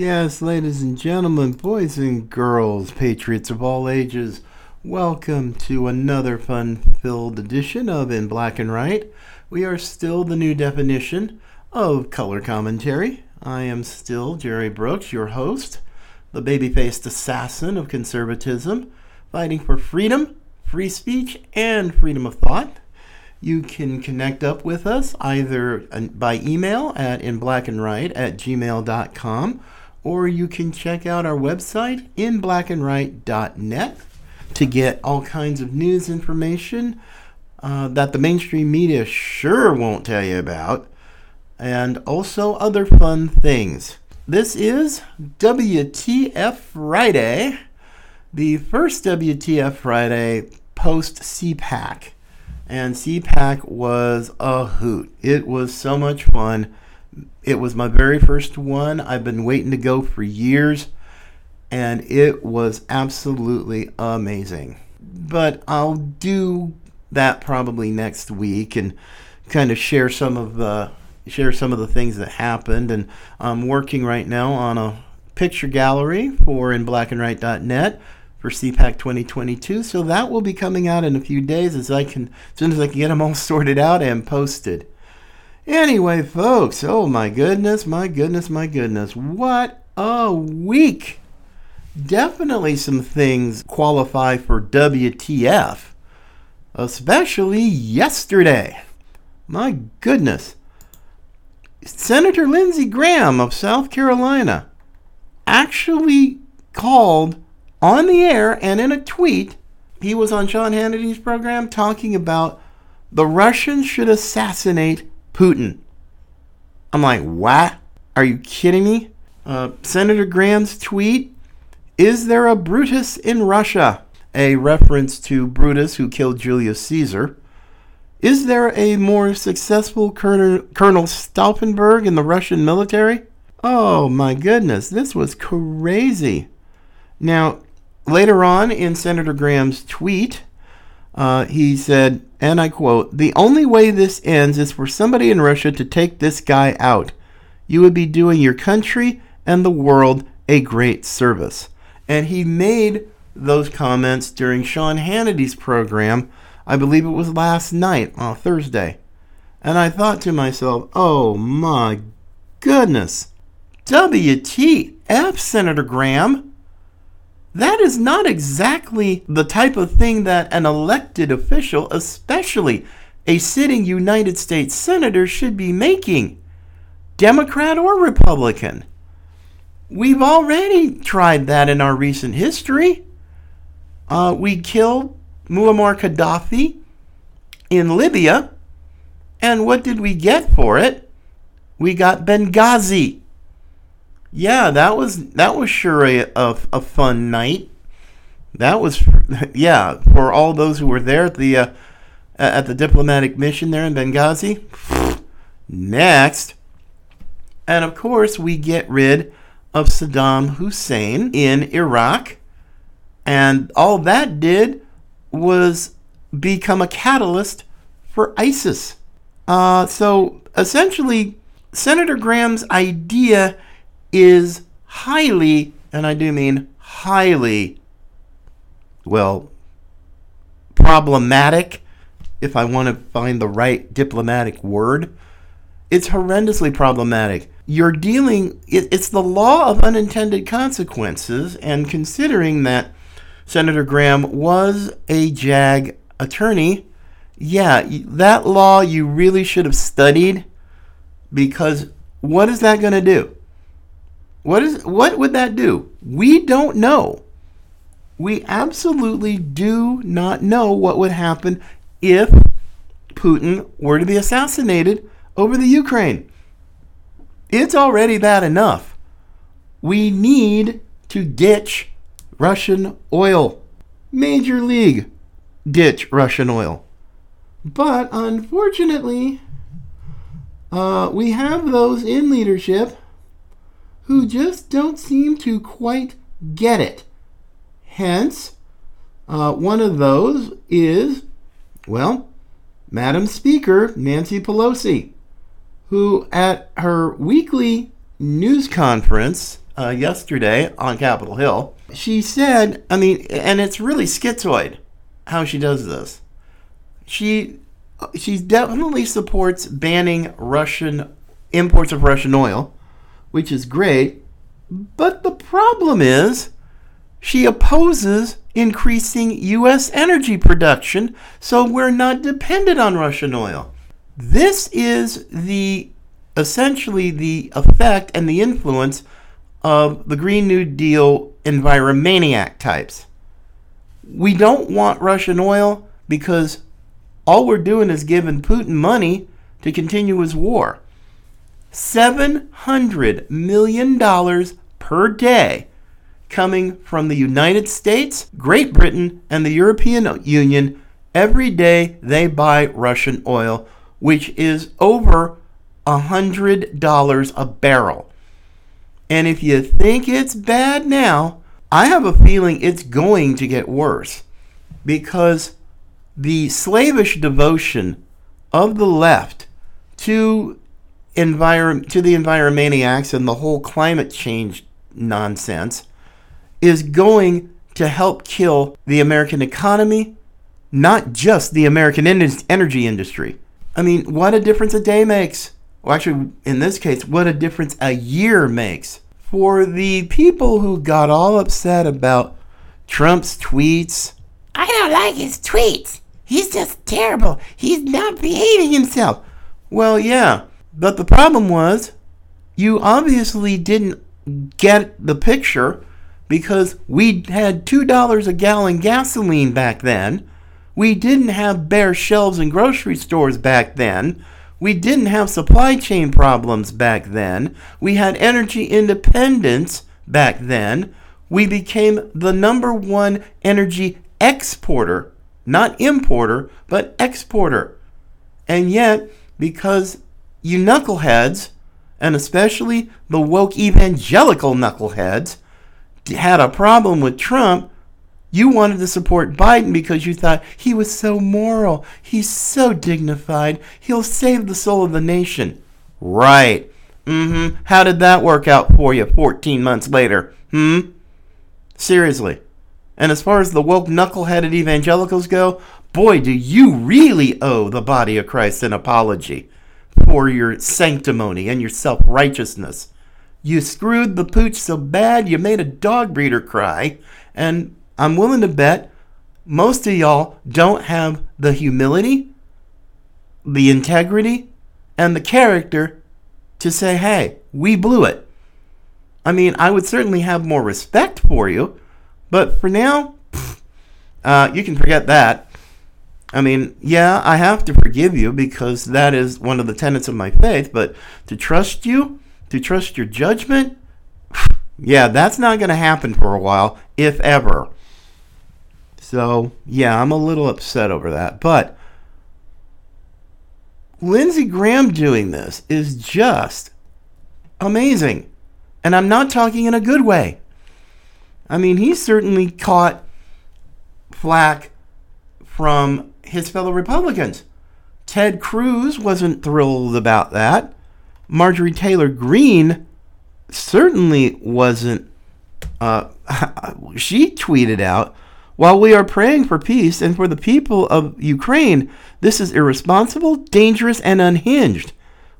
Yes, ladies and gentlemen, boys and girls, patriots of all ages, welcome to another fun filled edition of In Black and White. We are still the new definition of color commentary. I am still Jerry Brooks, your host, the baby faced assassin of conservatism, fighting for freedom, free speech, and freedom of thought. You can connect up with us either uh, by email at inblackandwhite at gmail.com or you can check out our website inblackandwhite.net to get all kinds of news information uh, that the mainstream media sure won't tell you about, and also other fun things. This is WTF Friday, the first WTF Friday post CPAC and CPAC was a hoot. It was so much fun. It was my very first one. I've been waiting to go for years, and it was absolutely amazing. But I'll do that probably next week and kind of share some of the share some of the things that happened. And I'm working right now on a picture gallery for in inblackandwhite.net for CPAC 2022. So that will be coming out in a few days as I can, as soon as I can get them all sorted out and posted. Anyway, folks, oh my goodness, my goodness, my goodness, what a week! Definitely some things qualify for WTF, especially yesterday. My goodness. Senator Lindsey Graham of South Carolina actually called on the air and in a tweet, he was on Sean Hannity's program talking about the Russians should assassinate Putin. I'm like, what? Are you kidding me? Uh, Senator Graham's tweet Is there a Brutus in Russia? A reference to Brutus who killed Julius Caesar. Is there a more successful Colonel, Colonel Stauffenberg in the Russian military? Oh my goodness, this was crazy. Now, Later on in Senator Graham's tweet, uh, he said, and I quote, The only way this ends is for somebody in Russia to take this guy out. You would be doing your country and the world a great service. And he made those comments during Sean Hannity's program. I believe it was last night on Thursday. And I thought to myself, oh my goodness. WTF, Senator Graham? That is not exactly the type of thing that an elected official, especially a sitting United States Senator, should be making, Democrat or Republican. We've already tried that in our recent history. Uh, we killed Muammar Gaddafi in Libya, and what did we get for it? We got Benghazi. Yeah, that was that was sure a, a, a fun night. That was yeah for all those who were there at the uh, at the diplomatic mission there in Benghazi. Next, and of course we get rid of Saddam Hussein in Iraq, and all that did was become a catalyst for ISIS. Uh, so essentially, Senator Graham's idea is highly, and I do mean highly, well, problematic, if I want to find the right diplomatic word. It's horrendously problematic. You're dealing, it, it's the law of unintended consequences, and considering that Senator Graham was a JAG attorney, yeah, that law you really should have studied because what is that going to do? What is what would that do? We don't know. We absolutely do not know what would happen if Putin were to be assassinated over the Ukraine. It's already bad enough. We need to ditch Russian oil. Major League ditch Russian oil. But unfortunately, uh, we have those in leadership who just don't seem to quite get it. Hence, uh, one of those is, well, Madam Speaker Nancy Pelosi, who at her weekly news conference uh, yesterday on Capitol Hill. She said, I mean, and it's really schizoid how she does this. She she definitely supports banning Russian imports of Russian oil, which is great. But the problem is she opposes increasing U.S. energy production so we're not dependent on Russian oil. This is the essentially the effect and the influence of the Green New Deal enviromaniac types. We don't want Russian oil because all we're doing is giving Putin money to continue his war. $700 million per day coming from the United States, Great Britain, and the European Union. Every day they buy Russian oil, which is over $100 a barrel. And if you think it's bad now, I have a feeling it's going to get worse because the slavish devotion of the left to envir- to the enviromaniacs and the whole climate change nonsense is going to help kill the American economy, not just the American en- energy industry. I mean, what a difference a day makes. Well, actually, in this case, what a difference a year makes. For the people who got all upset about Trump's tweets, I don't like his tweets. He's just terrible. He's not behaving himself. Well, yeah, but the problem was you obviously didn't get the picture because we had $2 a gallon gasoline back then. We didn't have bare shelves in grocery stores back then. We didn't have supply chain problems back then. We had energy independence back then. We became the number one energy exporter, not importer, but exporter. And yet, because you knuckleheads, and especially the woke evangelical knuckleheads, had a problem with Trump, you wanted to support Biden because you thought he was so moral, he's so dignified, he'll save the soul of the nation. Right. Mm-hmm. How did that work out for you 14 months later? Hmm? Seriously. And as far as the woke knuckleheaded evangelicals go, boy, do you really owe the body of Christ an apology for your sanctimony and your self righteousness. You screwed the pooch so bad you made a dog breeder cry, and I'm willing to bet most of y'all don't have the humility, the integrity, and the character to say, hey, we blew it. I mean, I would certainly have more respect for you, but for now, uh, you can forget that. I mean, yeah, I have to forgive you because that is one of the tenets of my faith, but to trust you, to trust your judgment, yeah, that's not going to happen for a while, if ever. So, yeah, I'm a little upset over that. But Lindsey Graham doing this is just amazing. And I'm not talking in a good way. I mean, he certainly caught flack from his fellow Republicans. Ted Cruz wasn't thrilled about that. Marjorie Taylor Greene certainly wasn't. Uh, she tweeted out, while we are praying for peace and for the people of Ukraine, this is irresponsible, dangerous, and unhinged.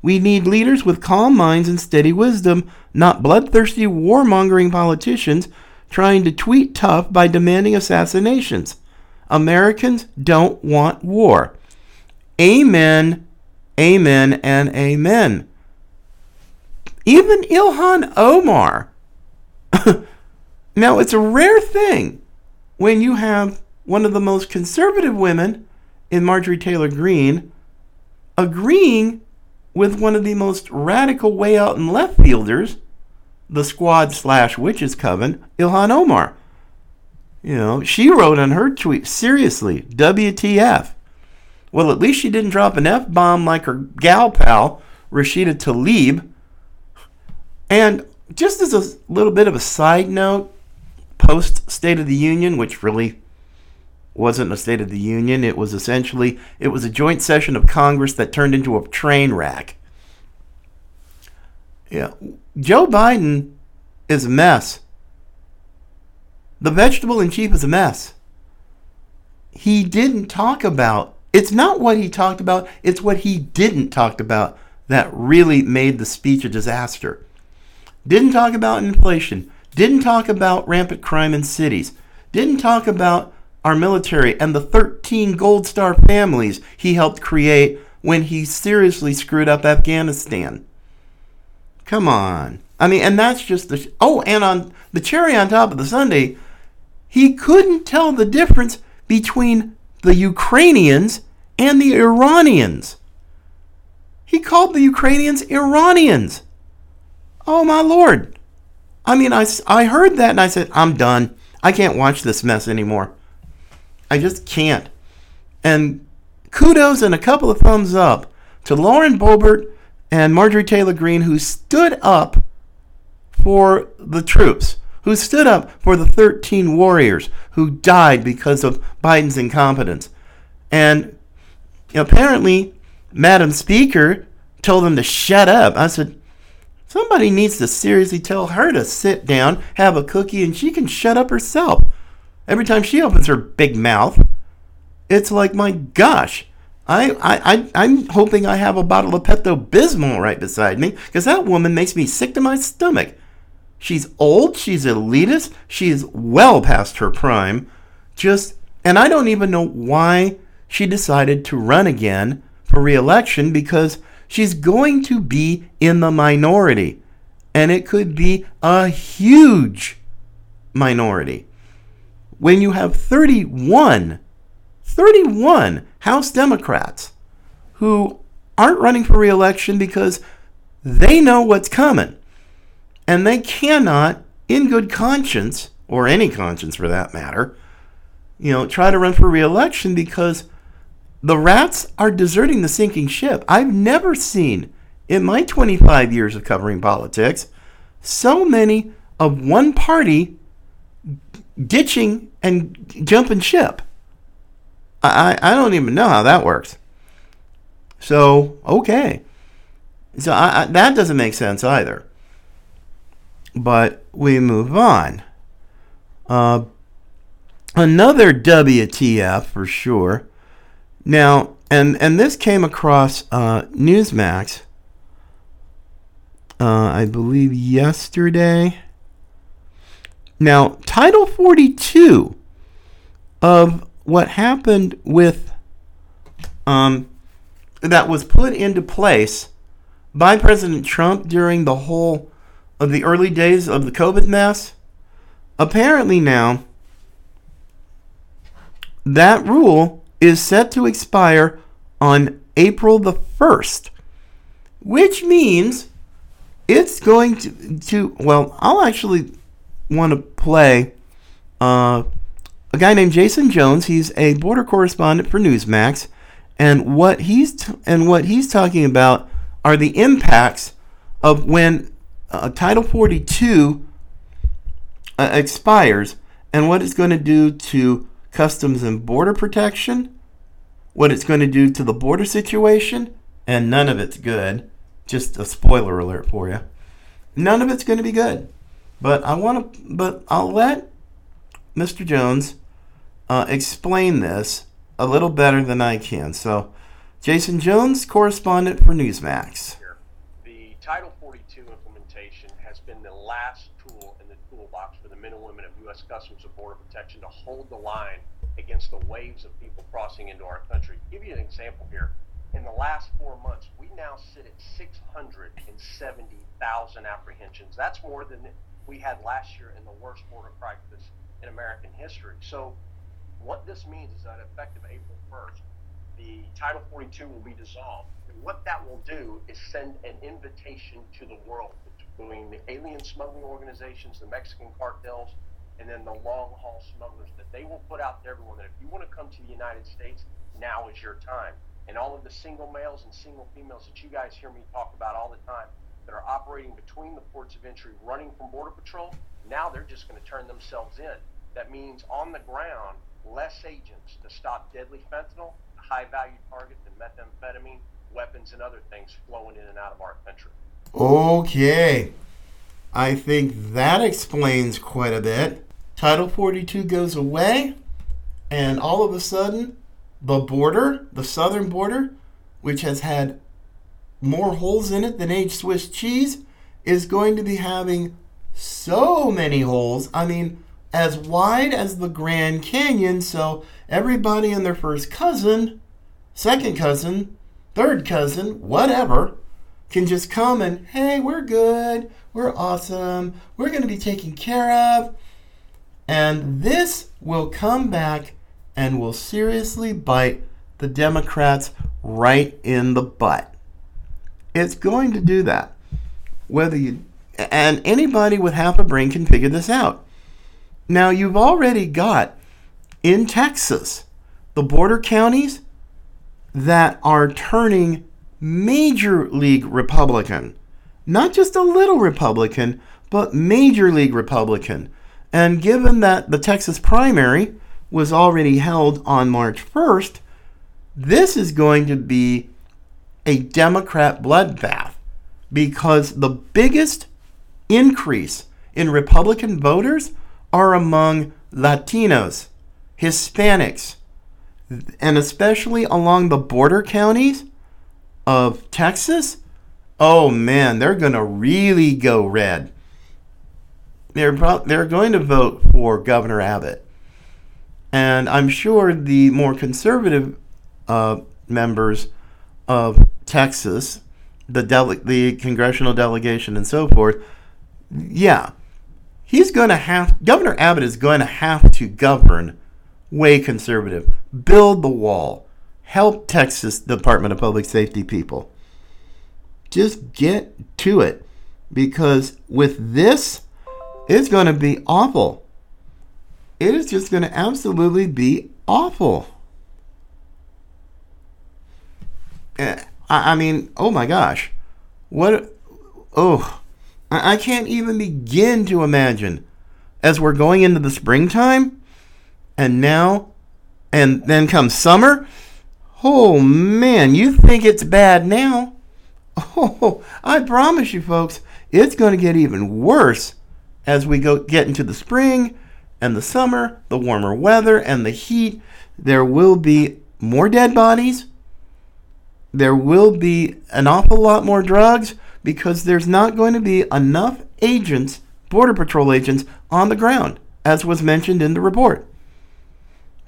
We need leaders with calm minds and steady wisdom, not bloodthirsty, warmongering politicians trying to tweet tough by demanding assassinations. Americans don't want war. Amen, amen, and amen. Even Ilhan Omar. now, it's a rare thing when you have one of the most conservative women in Marjorie Taylor Greene agreeing with one of the most radical way out and left fielders, the squad slash witches coven, Ilhan Omar. You know, she wrote on her tweet, seriously, WTF. Well, at least she didn't drop an F bomb like her gal pal, Rashida Tlaib, and just as a little bit of a side note, post State of the Union, which really wasn't a State of the Union, it was essentially it was a joint session of Congress that turned into a train wreck. Yeah, Joe Biden is a mess. The vegetable in chief is a mess. He didn't talk about, it's not what he talked about, it's what he didn't talk about that really made the speech a disaster. Didn't talk about inflation, didn't talk about rampant crime in cities, didn't talk about our military and the 13 Gold Star families he helped create when he seriously screwed up Afghanistan. Come on. I mean, and that's just the. Oh, and on the cherry on top of the sundae, he couldn't tell the difference between the Ukrainians and the Iranians. He called the Ukrainians Iranians. Oh, my Lord. I mean, I, I heard that and I said, I'm done. I can't watch this mess anymore. I just can't. And kudos and a couple of thumbs up to Lauren Boebert and Marjorie Taylor Greene, who stood up for the troops, who stood up for the 13 warriors who died because of Biden's incompetence. And apparently, Madam Speaker told them to shut up. I said, somebody needs to seriously tell her to sit down, have a cookie, and she can shut up herself. Every time she opens her big mouth, it's like, my gosh, I, I, I, am hoping I have a bottle of Pepto Bismol right beside me because that woman makes me sick to my stomach. She's old, she's elitist, she's well past her prime. Just, and I don't even know why she decided to run again for re election because she's going to be in the minority. And it could be a huge minority. When you have 31 31 House Democrats who aren't running for reelection because they know what's coming. And they cannot, in good conscience, or any conscience for that matter, you know, try to run for reelection because the rats are deserting the sinking ship. I've never seen, in my 25 years of covering politics, so many of one party ditching and jumping ship. I, I don't even know how that works. So, okay. So I, I, that doesn't make sense either. But we move on. Uh, another WTF for sure. Now, and and this came across uh, Newsmax, uh, I believe yesterday. Now, Title 42 of what happened with um, that was put into place by President Trump during the whole of the early days of the COVID mess, apparently now that rule is set to expire on April the 1st, which means it's going to, to well, I'll actually want to play uh, a guy named Jason Jones. He's a border correspondent for Newsmax, and what he's t- and what he's talking about are the impacts of when uh, Title 42 uh, expires and what it's going to do to customs and border protection, what it's going to do to the border situation, and none of it's good. Just a spoiler alert for you. None of it's going to be good. But I want to, but I'll let Mr. Jones uh, explain this a little better than I can. So, Jason Jones, correspondent for Newsmax. The Title 42 implementation has been the last tool in the toolbox for the men and women of U.S. Customs and Border Protection to hold the line against the waves of people crossing into our country. Give you an example here. In the last four months, we now sit at 670,000 apprehensions. That's more than we had last year in the worst border crisis in American history. So what this means is that effective April 1st, the Title 42 will be dissolved. And what that will do is send an invitation to the world between the alien smuggling organizations, the Mexican cartels, and then the long haul smugglers that they will put out to everyone that if you want to come to the United States, now is your time. And all of the single males and single females that you guys hear me talk about all the time that are operating between the ports of entry running from Border Patrol, now they're just going to turn themselves in. That means on the ground, less agents to stop deadly fentanyl, high value targets, and methamphetamine, weapons, and other things flowing in and out of our country. Okay. I think that explains quite a bit. Title 42 goes away, and all of a sudden, the border, the southern border, which has had more holes in it than aged Swiss cheese, is going to be having so many holes. I mean, as wide as the Grand Canyon, so everybody and their first cousin, second cousin, third cousin, whatever, can just come and, hey, we're good, we're awesome, we're going to be taken care of. And this will come back and will seriously bite the Democrats right in the butt. It's going to do that. Whether you and anybody with half a brain can figure this out. Now you've already got in Texas the border counties that are turning major league Republican. Not just a little Republican, but major league Republican. And given that the Texas primary was already held on March 1st, this is going to be a Democrat bloodbath because the biggest increase in Republican voters are among Latinos, Hispanics, and especially along the border counties of Texas. Oh man, they're going to really go red. They're, pro- they're going to vote for Governor Abbott. And I'm sure the more conservative uh, members of Texas, the dele- the congressional delegation, and so forth, yeah, he's going to have Governor Abbott is going to have to govern way conservative, build the wall, help Texas Department of Public Safety people. Just get to it because with this, it's going to be awful. It is just going to absolutely be awful. Eh, I mean, oh my gosh. What? Oh, I can't even begin to imagine as we're going into the springtime and now and then comes summer. Oh man, you think it's bad now? Oh, I promise you folks, it's going to get even worse as we go get into the spring and the summer, the warmer weather and the heat. There will be more dead bodies. There will be an awful lot more drugs because there's not going to be enough agents, Border Patrol agents, on the ground, as was mentioned in the report.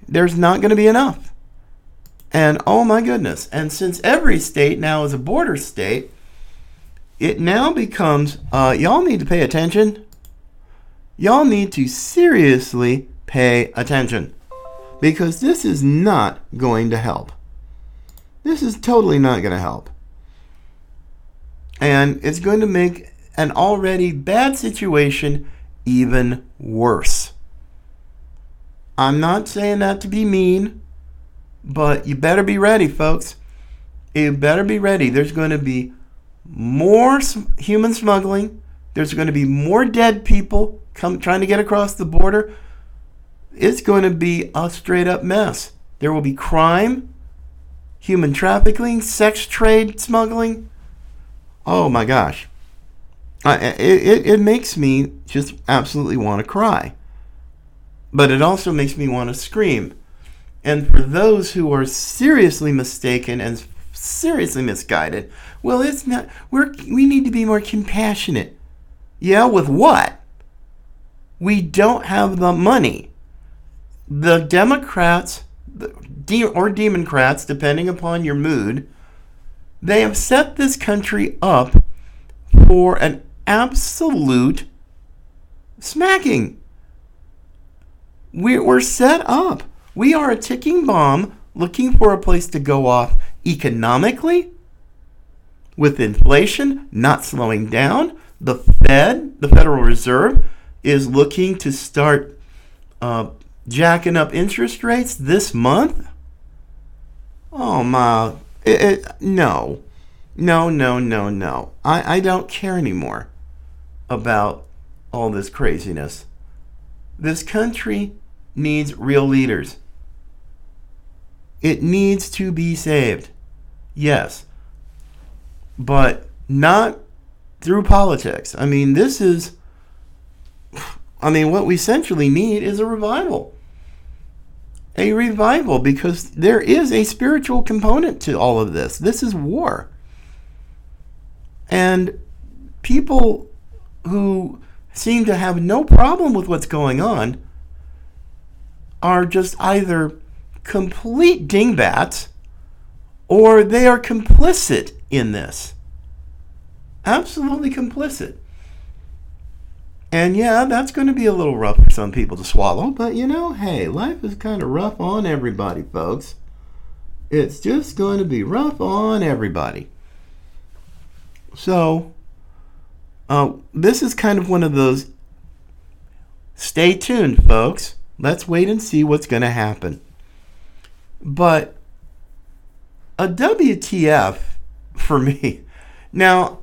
There's not going to be enough. And oh my goodness. And since every state now is a border state, it now becomes uh, y'all need to pay attention. Y'all need to seriously pay attention because this is not going to help. This is totally not going to help and it's going to make an already bad situation even worse. I'm not saying that to be mean, but you better be ready, folks. You better be ready. There's going to be more human smuggling. There's going to be more dead people come trying to get across the border. It's going to be a straight up mess. There will be crime, human trafficking, sex trade smuggling, oh my gosh. it, it, it makes me just absolutely want to cry. But it also makes me want to scream. And for those who are seriously mistaken and seriously misguided, well, it's not. We're we need to be more compassionate. Yeah, with what? We don't have the money. The Democrats, or Democrats, depending upon your mood, they have set this country up for an absolute smacking. We're, we're set up. We are a ticking bomb looking for a place to go off economically, with inflation not slowing down. The Fed, the Federal Reserve, is looking to start uh, jacking up interest rates this month. Oh my it, it, no, no, no, no, no. I, I don't care anymore about all this craziness. This country needs real leaders. It needs to be saved. Yes. But not through politics. I mean, this is I mean, what we essentially need is a revival. A revival because there is a spiritual component to all of this. This is war. And people who seem to have no problem with what's going on are just either complete dingbats or they are complicit in this. Absolutely complicit. And yeah, that's going to be a little rough for some people to swallow, but you know, hey, life is kind of rough on everybody, folks. It's just going to be rough on everybody. So, uh, this is kind of one of those. Stay tuned, folks. Let's wait and see what's going to happen. But a WTF for me. Now,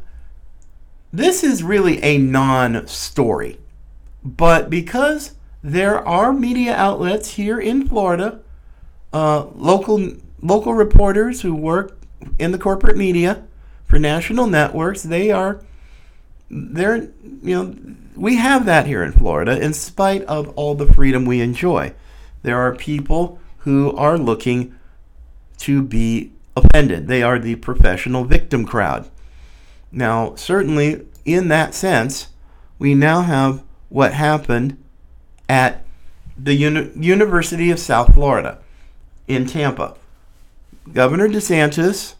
this is really a non story. But because there are media outlets here in Florida, uh, local local reporters who work in the corporate media for national networks, they are they're you know we have that here in Florida in spite of all the freedom we enjoy. There are people who are looking to be offended. They are the professional victim crowd. Now, certainly in that sense, we now have what happened at the Uni- University of South Florida in Tampa. Governor DeSantis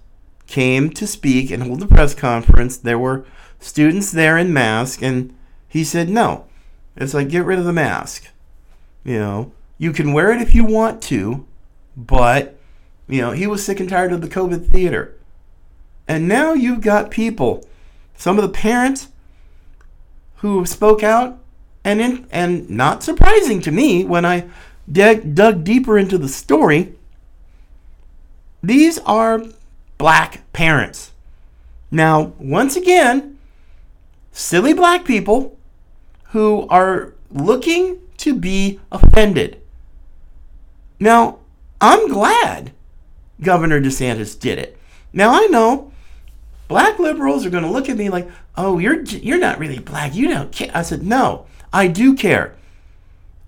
came to speak and hold a press conference. There were students there in masks, and he said, No. It's like, get rid of the mask. You know, you can wear it if you want to, but, you know, he was sick and tired of the COVID theater. And now you've got people, some of the parents who spoke out, and in, and not surprising to me when I dug, dug deeper into the story, these are black parents. Now, once again, silly black people who are looking to be offended. Now, I'm glad Governor DeSantis did it. Now, I know black liberals are going to look at me like, "Oh, you're you're not really black. You don't care." I said, "No, I do care.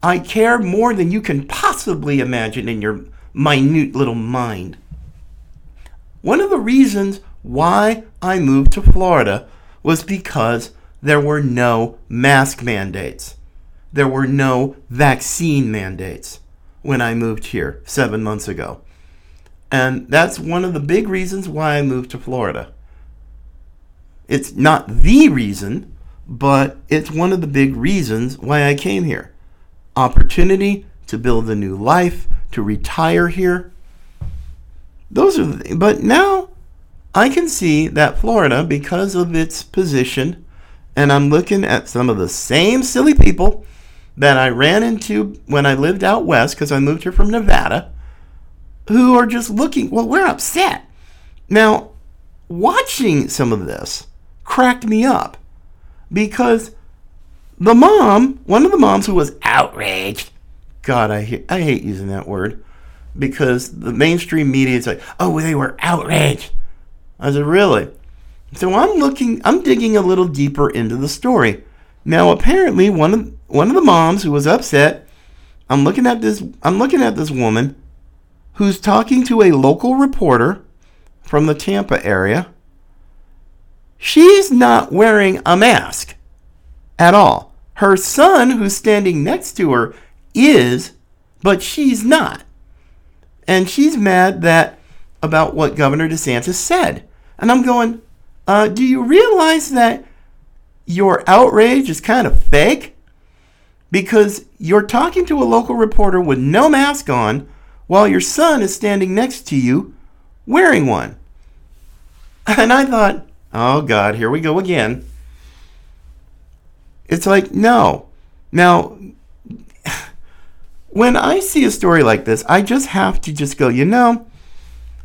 I care more than you can possibly imagine in your minute little mind." One of the reasons why I moved to Florida was because there were no mask mandates. There were no vaccine mandates when I moved here seven months ago. And that's one of the big reasons why I moved to Florida. It's not the reason, but it's one of the big reasons why I came here. Opportunity to build a new life, to retire here. Those are the, but now I can see that Florida, because of its position, and I'm looking at some of the same silly people that I ran into when I lived out west, because I moved here from Nevada, who are just looking, well, we're upset. Now, watching some of this cracked me up because the mom, one of the moms who was outraged, God, I, hate, I hate using that word because the mainstream media is like, oh, they were outraged. I said, really? So I'm looking, I'm digging a little deeper into the story. Now, apparently, one of one of the moms who was upset, I'm looking at this, I'm looking at this woman who's talking to a local reporter from the Tampa area. She's not wearing a mask at all. Her son, who's standing next to her, is, but she's not. And she's mad that about what Governor DeSantis said. And I'm going, uh, do you realize that your outrage is kind of fake? Because you're talking to a local reporter with no mask on while your son is standing next to you wearing one. And I thought, oh God, here we go again. It's like, no. Now, when I see a story like this, I just have to just go, you know,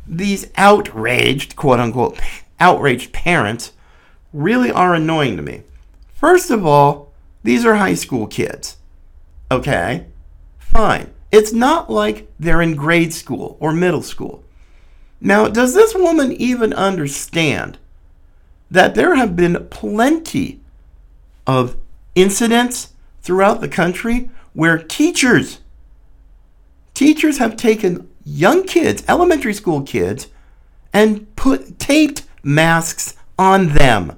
these outraged, quote unquote, outraged parents really are annoying to me. First of all, these are high school kids. Okay? Fine. It's not like they're in grade school or middle school. Now, does this woman even understand that there have been plenty of incidents throughout the country where teachers teachers have taken young kids, elementary school kids, and put taped masks on them.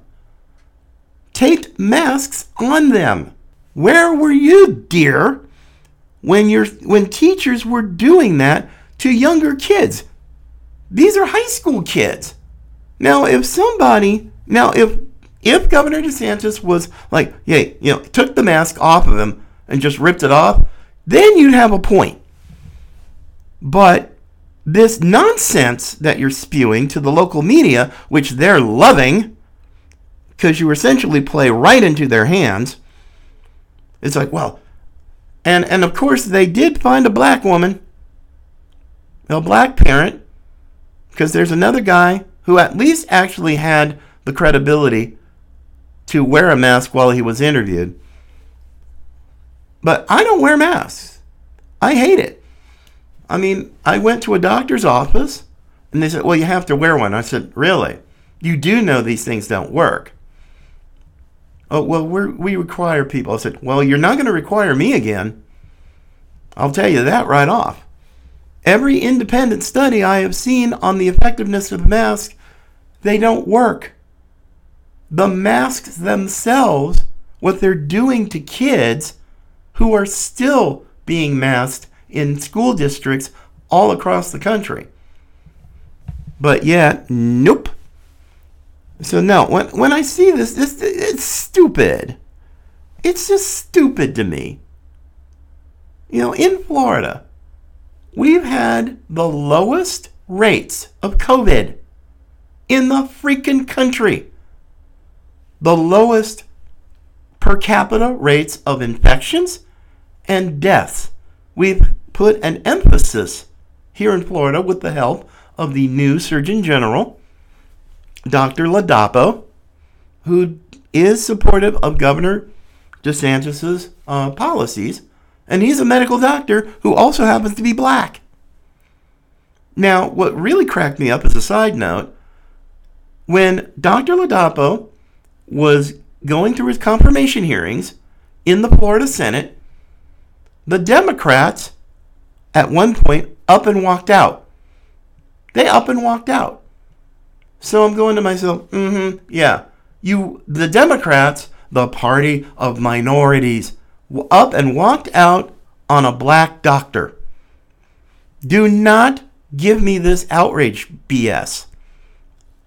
Taped masks on them. Where were you, dear, when you when teachers were doing that to younger kids? These are high school kids. Now, if somebody, now if if Governor DeSantis was like, hey, you know, took the mask off of him and just ripped it off, then you'd have a point. But this nonsense that you're spewing to the local media, which they're loving, because you essentially play right into their hands, it's like, well, and and of course they did find a black woman, a black parent, because there's another guy who at least actually had the credibility to wear a mask while he was interviewed. But I don't wear masks. I hate it. I mean, I went to a doctor's office and they said, well, you have to wear one. I said, really? You do know these things don't work. Oh, well, we require people. I said, well, you're not going to require me again. I'll tell you that right off. Every independent study I have seen on the effectiveness of the mask, they don't work. The masks themselves, what they're doing to kids who are still being masked in school districts all across the country. But yet, nope. So no, when when I see this, this it's stupid. It's just stupid to me. You know, in Florida, we've had the lowest rates of COVID in the freaking country. The lowest per capita rates of infections and deaths. We've put an emphasis here in Florida with the help of the new Surgeon General, Dr. Ladapo, who is supportive of Governor DeSantis's uh, policies, and he's a medical doctor who also happens to be black. Now, what really cracked me up as a side note, when Dr. Ladapo was going through his confirmation hearings in the Florida Senate, the Democrats at one point up and walked out. They up and walked out. So I'm going to myself, mm-hmm, yeah. You the Democrats, the party of minorities, up and walked out on a black doctor. Do not give me this outrage BS.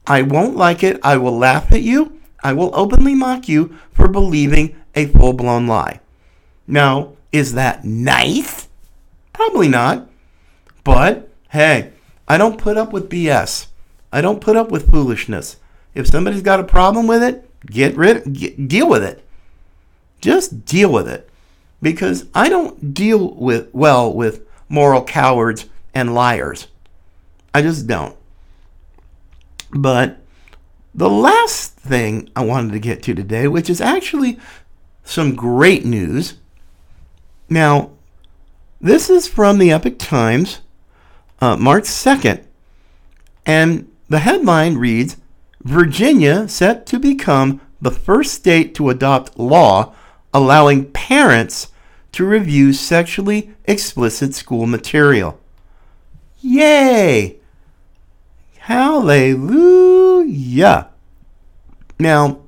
I won't like it. I will laugh at you. I will openly mock you for believing a full blown lie. Now, is that nice? Probably not. But hey, I don't put up with BS. I don't put up with foolishness. If somebody's got a problem with it, get rid get, deal with it. Just deal with it. Because I don't deal with well with moral cowards and liars. I just don't. But the last thing I wanted to get to today, which is actually some great news. Now, this is from the Epoch Times, uh, March 2nd. And the headline reads Virginia set to become the first state to adopt law allowing parents to review sexually explicit school material. Yay! Hallelujah! Now,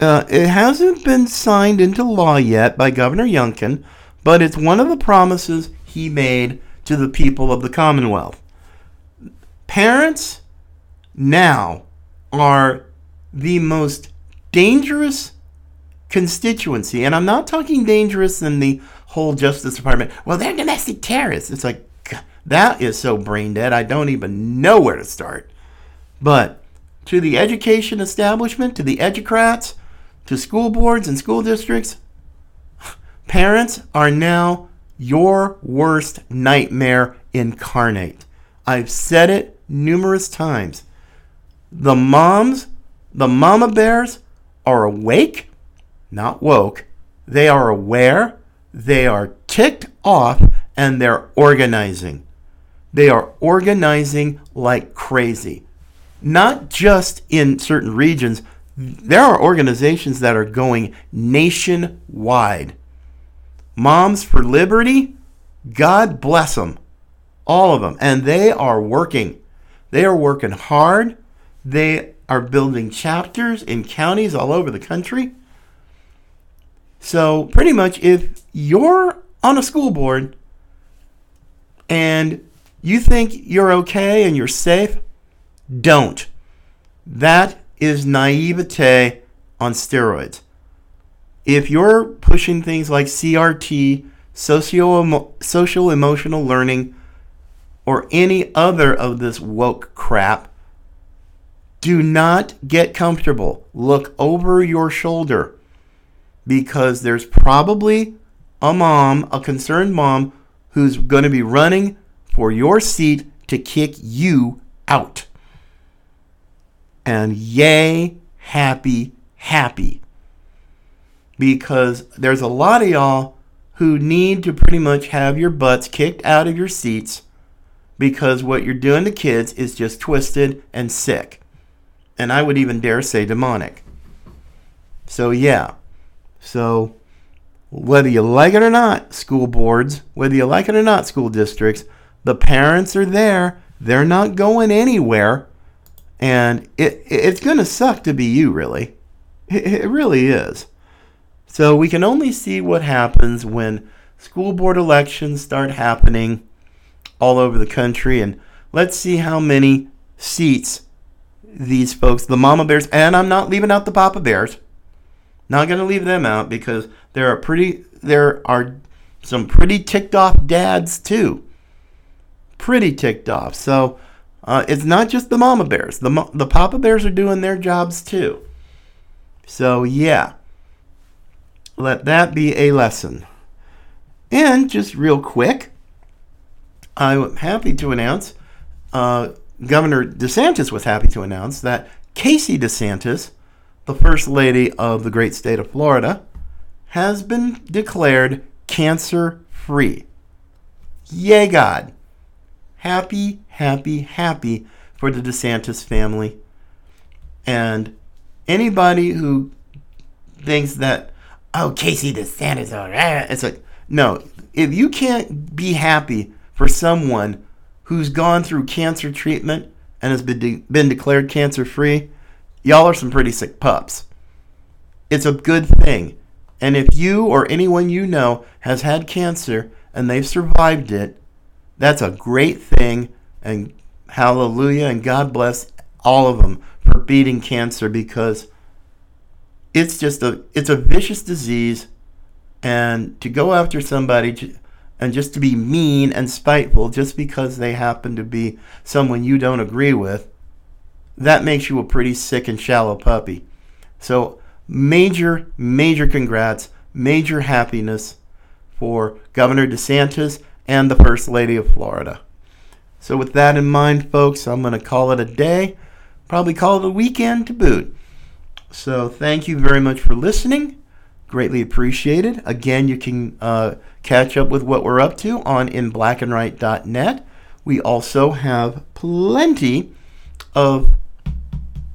uh, it hasn't been signed into law yet by Governor Youngkin but it's one of the promises he made to the people of the Commonwealth. Parents now are the most dangerous constituency, and I'm not talking dangerous in the whole Justice Department. Well, they're domestic terrorists. It's like, that is so brain dead, I don't even know where to start. But to the education establishment, to the educrats, to school boards and school districts, Parents are now your worst nightmare incarnate. I've said it numerous times. The moms, the mama bears, are awake, not woke. They are aware, they are ticked off, and they're organizing. They are organizing like crazy. Not just in certain regions, there are organizations that are going nationwide. Moms for Liberty, God bless them. All of them. And they are working. They are working hard. They are building chapters in counties all over the country. So, pretty much, if you're on a school board and you think you're okay and you're safe, don't. That is naivete on steroids. If you're pushing things like CRT, socio social emotional learning, or any other of this woke crap, do not get comfortable. Look over your shoulder because there's probably a mom, a concerned mom, who's going to be running for your seat to kick you out. And yay, happy, happy. Because there's a lot of y'all who need to pretty much have your butts kicked out of your seats because what you're doing to kids is just twisted and sick and I would even dare say demonic. So, yeah. So, whether you like it or not, school boards, whether you like it or not, school districts, the parents are there. They're not going anywhere. And it, it's going to suck to be you, really. It, it really is. So, we can only see what happens when school board elections start happening all over the country. And let's see how many seats these folks, the mama bears, and I'm not leaving out the papa bears. Not going to leave them out because there are pretty there are some pretty ticked off dads too. Pretty ticked off. So uh, it's not just the mama bears. The the papa bears are doing their jobs too. So yeah, let that be a lesson. And just real quick, I'm happy to announce uh, Governor DeSantis was happy to announce that Casey DeSantis, the First Lady of the great state of Florida, has been declared cancer free. Yay, God. Happy, happy, happy for the DeSantis family. And anybody who thinks that, oh, Casey DeSantis, all right, it's like, no, if you can't be happy for someone who's gone through cancer treatment and has been, de- been declared cancer free, y'all are some pretty sick pups. It's a good thing. And if you or anyone you know has had cancer and they've survived it, that's a great thing. And hallelujah and God bless all of them for beating cancer because it's just a it's a vicious disease and to go after somebody and just to be mean and spiteful just because they happen to be someone you don't agree with, that makes you a pretty sick and shallow puppy. So, major, major congrats, major happiness for Governor DeSantis and the First Lady of Florida. So, with that in mind, folks, I'm going to call it a day. Probably call it a weekend to boot. So, thank you very much for listening. Greatly appreciated. Again, you can. Uh, catch up with what we're up to on inblackandright.net. We also have plenty of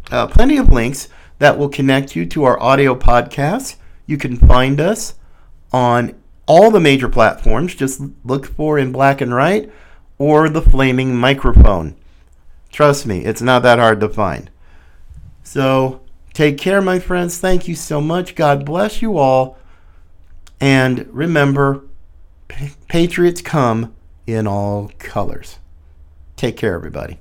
uh, plenty of links that will connect you to our audio podcasts. You can find us on all the major platforms. Just look for in black and right or the flaming microphone. Trust me, it's not that hard to find. So take care, my friends. Thank you so much. God bless you all. And remember, Patriots come in all colors. Take care, everybody.